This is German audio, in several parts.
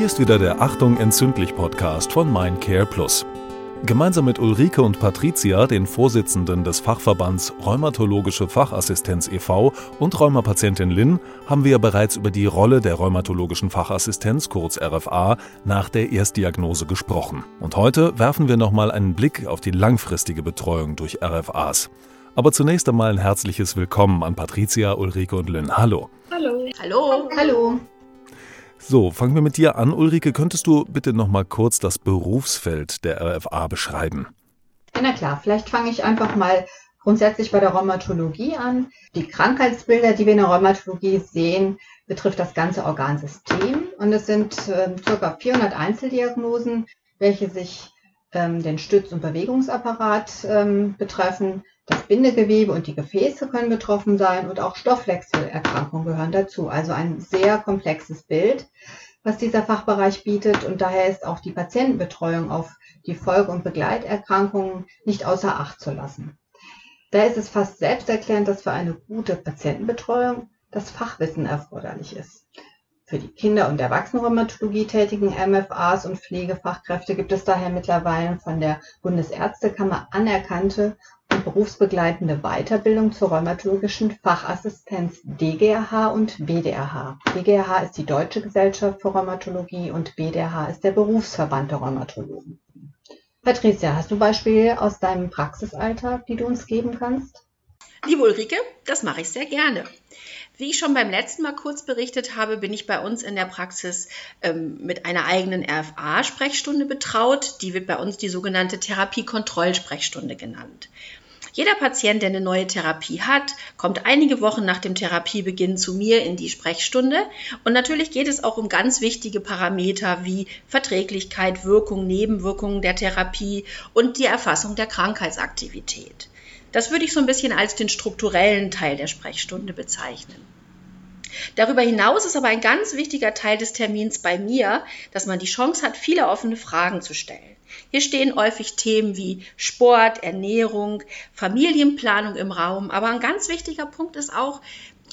Hier ist wieder der Achtung entzündlich Podcast von Mindcare Plus. Gemeinsam mit Ulrike und Patricia, den Vorsitzenden des Fachverbands Rheumatologische Fachassistenz e.V. und Rheumapatientin Lynn, haben wir bereits über die Rolle der rheumatologischen Fachassistenz, kurz RFA, nach der Erstdiagnose gesprochen. Und heute werfen wir nochmal einen Blick auf die langfristige Betreuung durch RFAs. Aber zunächst einmal ein herzliches Willkommen an Patricia, Ulrike und Lynn. Hallo. Hallo. Hallo. Hallo. So, fangen wir mit dir an. Ulrike, könntest du bitte noch mal kurz das Berufsfeld der RFA beschreiben? Na klar, vielleicht fange ich einfach mal grundsätzlich bei der Rheumatologie an. Die Krankheitsbilder, die wir in der Rheumatologie sehen, betrifft das ganze Organsystem und es sind äh, ca. 400 Einzeldiagnosen, welche sich ähm, den Stütz- und Bewegungsapparat ähm, betreffen. Das Bindegewebe und die Gefäße können betroffen sein und auch Stoffwechselerkrankungen gehören dazu. Also ein sehr komplexes Bild, was dieser Fachbereich bietet und daher ist auch die Patientenbetreuung auf die Folge- und Begleiterkrankungen nicht außer Acht zu lassen. Da ist es fast selbsterklärend, dass für eine gute Patientenbetreuung das Fachwissen erforderlich ist. Für die Kinder- und Erwachsenenrheumatologie tätigen MFAs und Pflegefachkräfte gibt es daher mittlerweile von der Bundesärztekammer anerkannte berufsbegleitende Weiterbildung zur rheumatologischen Fachassistenz DGRH und BDRH. DGRH ist die Deutsche Gesellschaft für Rheumatologie und BDRH ist der Berufsverband der Rheumatologen. Patricia, hast du Beispiele aus deinem Praxisalltag, die du uns geben kannst? Liebe Ulrike, das mache ich sehr gerne. Wie ich schon beim letzten Mal kurz berichtet habe, bin ich bei uns in der Praxis ähm, mit einer eigenen RFA-Sprechstunde betraut. Die wird bei uns die sogenannte Therapiekontrollsprechstunde genannt. Jeder Patient, der eine neue Therapie hat, kommt einige Wochen nach dem Therapiebeginn zu mir in die Sprechstunde. Und natürlich geht es auch um ganz wichtige Parameter wie Verträglichkeit, Wirkung, Nebenwirkungen der Therapie und die Erfassung der Krankheitsaktivität. Das würde ich so ein bisschen als den strukturellen Teil der Sprechstunde bezeichnen. Darüber hinaus ist aber ein ganz wichtiger Teil des Termins bei mir, dass man die Chance hat, viele offene Fragen zu stellen. Hier stehen häufig Themen wie Sport, Ernährung, Familienplanung im Raum, aber ein ganz wichtiger Punkt ist auch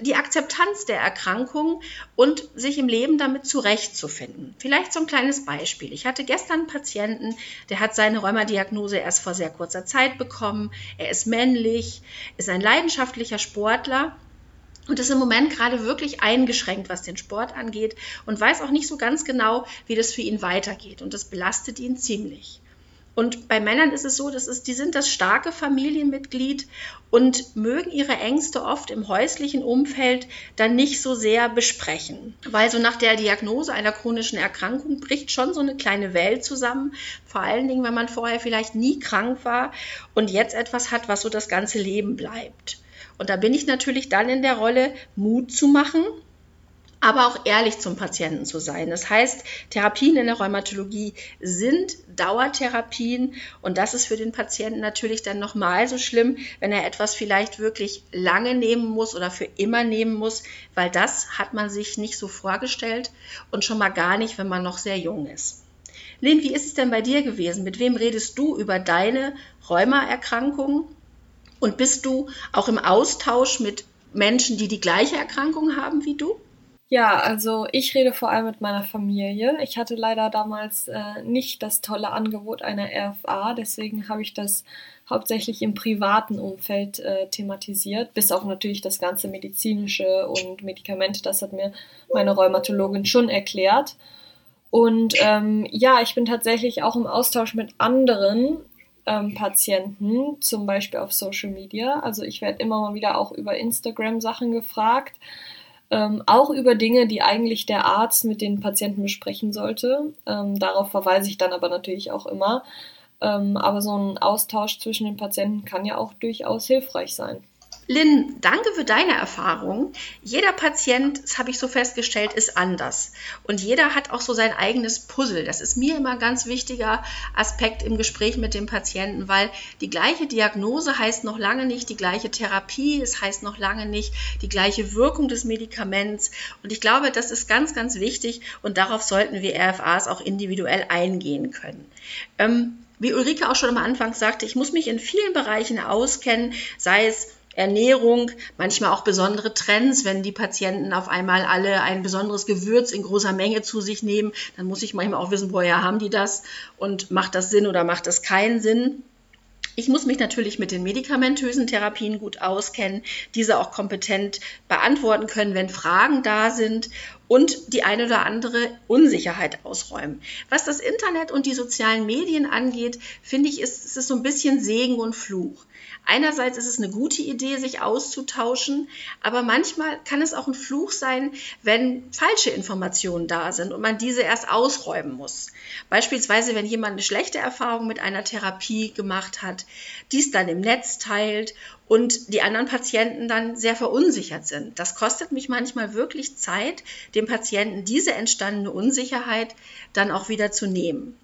die Akzeptanz der Erkrankung und sich im Leben damit zurechtzufinden. Vielleicht so ein kleines Beispiel. Ich hatte gestern einen Patienten, der hat seine Rheumadiagnose erst vor sehr kurzer Zeit bekommen. Er ist männlich, ist ein leidenschaftlicher Sportler und ist im Moment gerade wirklich eingeschränkt, was den Sport angeht und weiß auch nicht so ganz genau, wie das für ihn weitergeht. Und das belastet ihn ziemlich. Und bei Männern ist es so, dass es, die sind das starke Familienmitglied und mögen ihre Ängste oft im häuslichen Umfeld dann nicht so sehr besprechen. Weil so nach der Diagnose einer chronischen Erkrankung bricht schon so eine kleine Welt zusammen. Vor allen Dingen, wenn man vorher vielleicht nie krank war und jetzt etwas hat, was so das ganze Leben bleibt. Und da bin ich natürlich dann in der Rolle, Mut zu machen, aber auch ehrlich zum Patienten zu sein. Das heißt, Therapien in der Rheumatologie sind Dauertherapien und das ist für den Patienten natürlich dann nochmal so schlimm, wenn er etwas vielleicht wirklich lange nehmen muss oder für immer nehmen muss, weil das hat man sich nicht so vorgestellt und schon mal gar nicht, wenn man noch sehr jung ist. Lynn, wie ist es denn bei dir gewesen? Mit wem redest du über deine Rheumaerkrankungen? Und bist du auch im Austausch mit Menschen, die die gleiche Erkrankung haben wie du? Ja, also ich rede vor allem mit meiner Familie. Ich hatte leider damals äh, nicht das tolle Angebot einer RFA, deswegen habe ich das hauptsächlich im privaten Umfeld äh, thematisiert, bis auch natürlich das ganze medizinische und Medikamente, das hat mir meine Rheumatologin schon erklärt. Und ähm, ja, ich bin tatsächlich auch im Austausch mit anderen ähm, Patienten, zum Beispiel auf Social Media. Also ich werde immer mal wieder auch über Instagram Sachen gefragt, ähm, auch über Dinge, die eigentlich der Arzt mit den Patienten besprechen sollte. Ähm, darauf verweise ich dann aber natürlich auch immer. Ähm, aber so ein Austausch zwischen den Patienten kann ja auch durchaus hilfreich sein. Lynn, danke für deine Erfahrung. Jeder Patient, das habe ich so festgestellt, ist anders. Und jeder hat auch so sein eigenes Puzzle. Das ist mir immer ein ganz wichtiger Aspekt im Gespräch mit dem Patienten, weil die gleiche Diagnose heißt noch lange nicht die gleiche Therapie, es heißt noch lange nicht die gleiche Wirkung des Medikaments. Und ich glaube, das ist ganz, ganz wichtig und darauf sollten wir RFAs auch individuell eingehen können. Ähm, wie Ulrike auch schon am Anfang sagte, ich muss mich in vielen Bereichen auskennen, sei es Ernährung, manchmal auch besondere Trends. Wenn die Patienten auf einmal alle ein besonderes Gewürz in großer Menge zu sich nehmen, dann muss ich manchmal auch wissen, woher haben die das und macht das Sinn oder macht das keinen Sinn. Ich muss mich natürlich mit den medikamentösen Therapien gut auskennen, diese auch kompetent beantworten können, wenn Fragen da sind und die eine oder andere Unsicherheit ausräumen. Was das Internet und die sozialen Medien angeht, finde ich, ist es so ein bisschen Segen und Fluch. Einerseits ist es eine gute Idee, sich auszutauschen, aber manchmal kann es auch ein Fluch sein, wenn falsche Informationen da sind und man diese erst ausräumen muss. Beispielsweise, wenn jemand eine schlechte Erfahrung mit einer Therapie gemacht hat, dies dann im Netz teilt und die anderen Patienten dann sehr verunsichert sind. Das kostet mich manchmal wirklich Zeit, dem Patienten diese entstandene Unsicherheit dann auch wieder zu nehmen.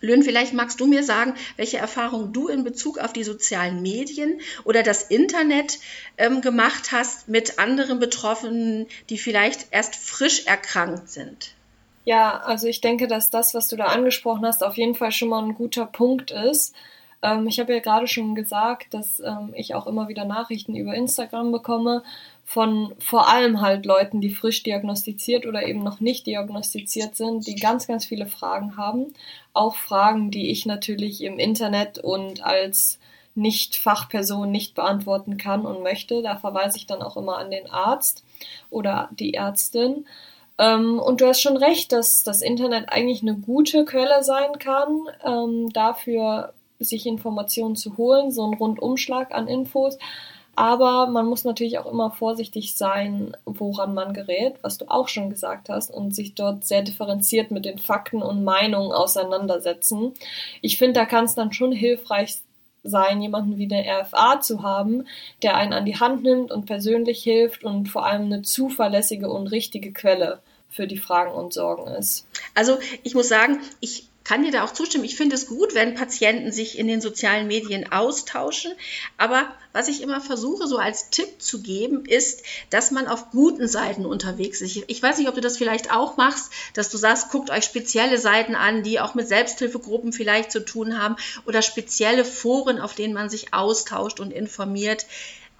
Lynn, vielleicht magst du mir sagen, welche Erfahrungen du in Bezug auf die sozialen Medien oder das Internet ähm, gemacht hast mit anderen Betroffenen, die vielleicht erst frisch erkrankt sind. Ja, also ich denke, dass das, was du da angesprochen hast, auf jeden Fall schon mal ein guter Punkt ist. Ähm, ich habe ja gerade schon gesagt, dass ähm, ich auch immer wieder Nachrichten über Instagram bekomme von vor allem halt Leuten, die frisch diagnostiziert oder eben noch nicht diagnostiziert sind, die ganz, ganz viele Fragen haben. Auch Fragen, die ich natürlich im Internet und als Nicht-Fachperson nicht beantworten kann und möchte. Da verweise ich dann auch immer an den Arzt oder die Ärztin. Ähm, und du hast schon recht, dass das Internet eigentlich eine gute Quelle sein kann, ähm, dafür sich Informationen zu holen, so ein Rundumschlag an Infos. Aber man muss natürlich auch immer vorsichtig sein, woran man gerät, was du auch schon gesagt hast, und sich dort sehr differenziert mit den Fakten und Meinungen auseinandersetzen. Ich finde, da kann es dann schon hilfreich sein, jemanden wie eine RFA zu haben, der einen an die Hand nimmt und persönlich hilft und vor allem eine zuverlässige und richtige Quelle für die Fragen und Sorgen ist. Also ich muss sagen, ich kann dir da auch zustimmen. Ich finde es gut, wenn Patienten sich in den sozialen Medien austauschen. Aber was ich immer versuche, so als Tipp zu geben, ist, dass man auf guten Seiten unterwegs ist. Ich weiß nicht, ob du das vielleicht auch machst, dass du sagst, guckt euch spezielle Seiten an, die auch mit Selbsthilfegruppen vielleicht zu tun haben oder spezielle Foren, auf denen man sich austauscht und informiert.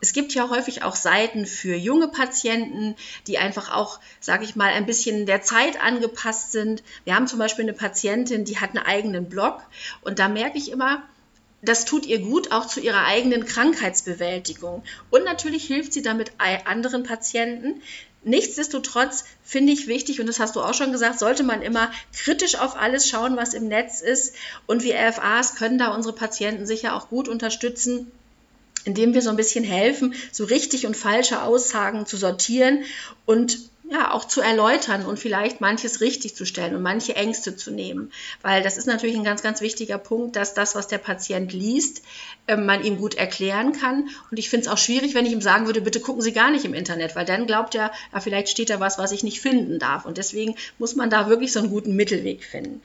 Es gibt ja häufig auch Seiten für junge Patienten, die einfach auch, sage ich mal, ein bisschen der Zeit angepasst sind. Wir haben zum Beispiel eine Patientin, die hat einen eigenen Blog und da merke ich immer, das tut ihr gut auch zu ihrer eigenen Krankheitsbewältigung. Und natürlich hilft sie damit anderen Patienten. Nichtsdestotrotz finde ich wichtig, und das hast du auch schon gesagt, sollte man immer kritisch auf alles schauen, was im Netz ist. Und wir RFAs können da unsere Patienten sicher auch gut unterstützen, indem wir so ein bisschen helfen, so richtig und falsche Aussagen zu sortieren und ja, auch zu erläutern und vielleicht manches richtig zu stellen und manche Ängste zu nehmen. Weil das ist natürlich ein ganz, ganz wichtiger Punkt, dass das, was der Patient liest, ähm, man ihm gut erklären kann. Und ich finde es auch schwierig, wenn ich ihm sagen würde, bitte gucken Sie gar nicht im Internet, weil dann glaubt er, ja, vielleicht steht da was, was ich nicht finden darf. Und deswegen muss man da wirklich so einen guten Mittelweg finden.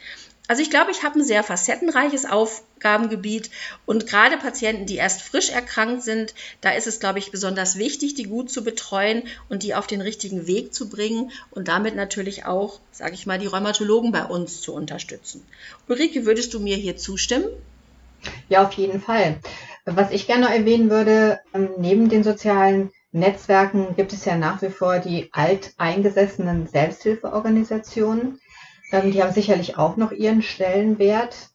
Also ich glaube, ich habe ein sehr facettenreiches Aufgabengebiet und gerade Patienten, die erst frisch erkrankt sind, da ist es, glaube ich, besonders wichtig, die gut zu betreuen und die auf den richtigen Weg zu bringen und damit natürlich auch, sage ich mal, die Rheumatologen bei uns zu unterstützen. Ulrike, würdest du mir hier zustimmen? Ja, auf jeden Fall. Was ich gerne erwähnen würde, ähm, neben den sozialen Netzwerken gibt es ja nach wie vor die alteingesessenen Selbsthilfeorganisationen ähm, die haben sicherlich auch noch ihren Stellenwert.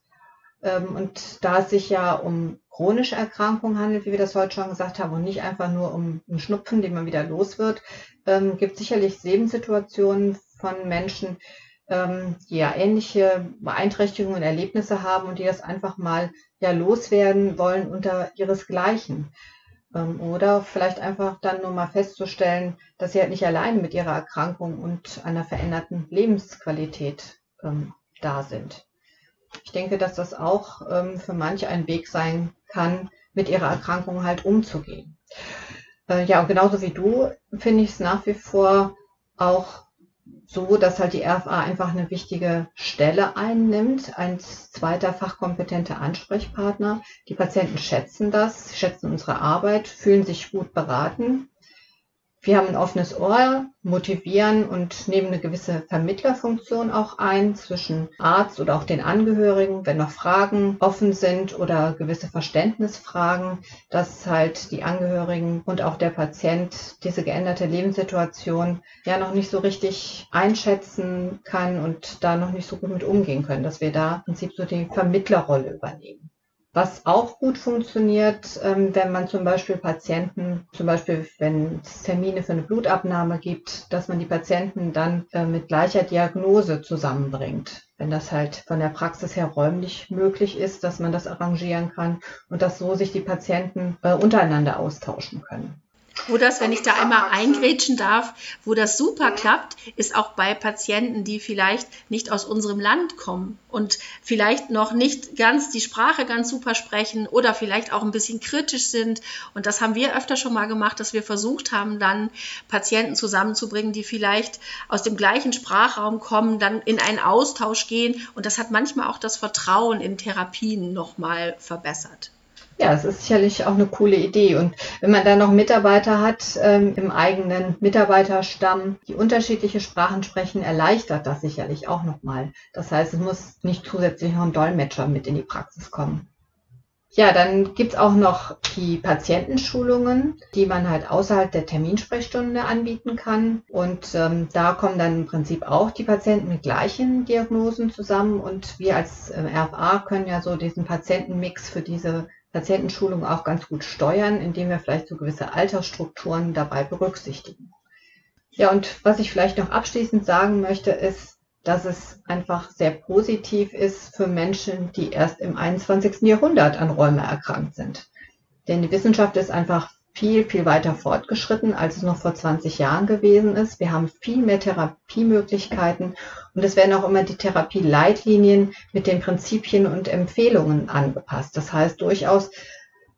Ähm, und da es sich ja um chronische Erkrankungen handelt, wie wir das heute schon gesagt haben, und nicht einfach nur um einen Schnupfen, den man wieder los wird, ähm, gibt sicherlich Lebenssituationen von Menschen, ähm, die ja ähnliche Beeinträchtigungen und Erlebnisse haben und die das einfach mal ja loswerden wollen unter ihresgleichen. Ähm, oder vielleicht einfach dann nur mal festzustellen, dass sie halt nicht alleine mit ihrer Erkrankung und einer veränderten Lebensqualität ähm, da sind. Ich denke, dass das auch ähm, für manche ein Weg sein kann, mit ihrer Erkrankung halt umzugehen. Äh, ja, und genauso wie du finde ich es nach wie vor auch so, dass halt die RFA einfach eine wichtige Stelle einnimmt, als zweiter fachkompetenter Ansprechpartner. Die Patienten schätzen das, schätzen unsere Arbeit, fühlen sich gut beraten. Wir haben ein offenes Ohr, motivieren und nehmen eine gewisse Vermittlerfunktion auch ein zwischen Arzt oder auch den Angehörigen, wenn noch Fragen offen sind oder gewisse Verständnisfragen, dass halt die Angehörigen und auch der Patient diese geänderte Lebenssituation ja noch nicht so richtig einschätzen kann und da noch nicht so gut mit umgehen können, dass wir da im Prinzip so die Vermittlerrolle übernehmen. Was auch gut funktioniert, ähm, wenn man zum Beispiel Patienten, zum Beispiel wenn es Termine für eine Blutabnahme gibt, dass man die Patienten dann äh, mit gleicher Diagnose zusammenbringt. Wenn das halt von der Praxis her räumlich möglich ist, dass man das arrangieren kann und dass so sich die Patienten äh, untereinander austauschen können. Wo das, wenn ich da einmal eingrätschen darf, wo das super klappt, ist auch bei Patienten, die vielleicht nicht aus unserem Land kommen und vielleicht noch nicht ganz die Sprache ganz super sprechen oder vielleicht auch ein bisschen kritisch sind. Und das haben wir öfter schon mal gemacht, dass wir versucht haben, dann Patienten zusammenzubringen, die vielleicht aus dem gleichen Sprachraum kommen, dann in einen Austausch gehen. Und das hat manchmal auch das Vertrauen in Therapien nochmal verbessert. Ja, es ist sicherlich auch eine coole Idee. Und wenn man dann noch Mitarbeiter hat ähm, im eigenen Mitarbeiterstamm, die unterschiedliche Sprachen sprechen, erleichtert das sicherlich auch nochmal. Das heißt, es muss nicht zusätzlich noch ein Dolmetscher mit in die Praxis kommen. Ja, dann gibt's auch noch die Patientenschulungen, die man halt außerhalb der Terminsprechstunde anbieten kann. Und ähm, da kommen dann im Prinzip auch die Patienten mit gleichen Diagnosen zusammen. Und wir als äh, RFA können ja so diesen Patientenmix für diese Patientenschulung auch ganz gut steuern, indem wir vielleicht so gewisse Altersstrukturen dabei berücksichtigen. Ja, und was ich vielleicht noch abschließend sagen möchte, ist, dass es einfach sehr positiv ist für Menschen, die erst im 21. Jahrhundert an Rheuma erkrankt sind. Denn die Wissenschaft ist einfach viel, viel weiter fortgeschritten, als es noch vor 20 Jahren gewesen ist. Wir haben viel mehr Therapiemöglichkeiten und es werden auch immer die Therapieleitlinien mit den Prinzipien und Empfehlungen angepasst. Das heißt durchaus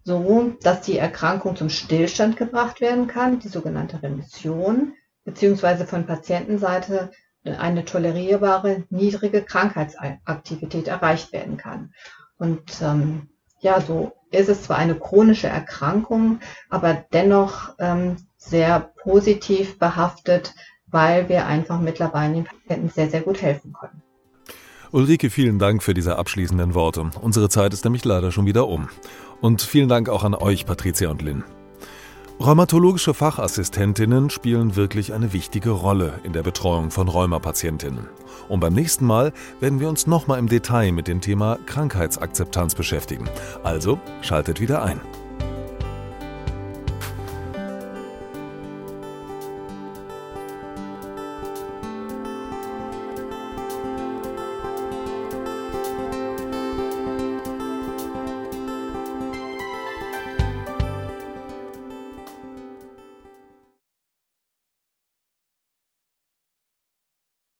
so, dass die Erkrankung zum Stillstand gebracht werden kann, die sogenannte Remission, beziehungsweise von Patientenseite eine tolerierbare, niedrige Krankheitsaktivität erreicht werden kann. Und ähm, ja, so ist es zwar eine chronische Erkrankung, aber dennoch ähm, sehr positiv behaftet, weil wir einfach mittlerweile den Patienten sehr, sehr gut helfen können. Ulrike, vielen Dank für diese abschließenden Worte. Unsere Zeit ist nämlich leider schon wieder um. Und vielen Dank auch an euch, Patricia und Lynn. Rheumatologische Fachassistentinnen spielen wirklich eine wichtige Rolle in der Betreuung von Rheumapatientinnen. Und beim nächsten Mal werden wir uns nochmal im Detail mit dem Thema Krankheitsakzeptanz beschäftigen. Also schaltet wieder ein.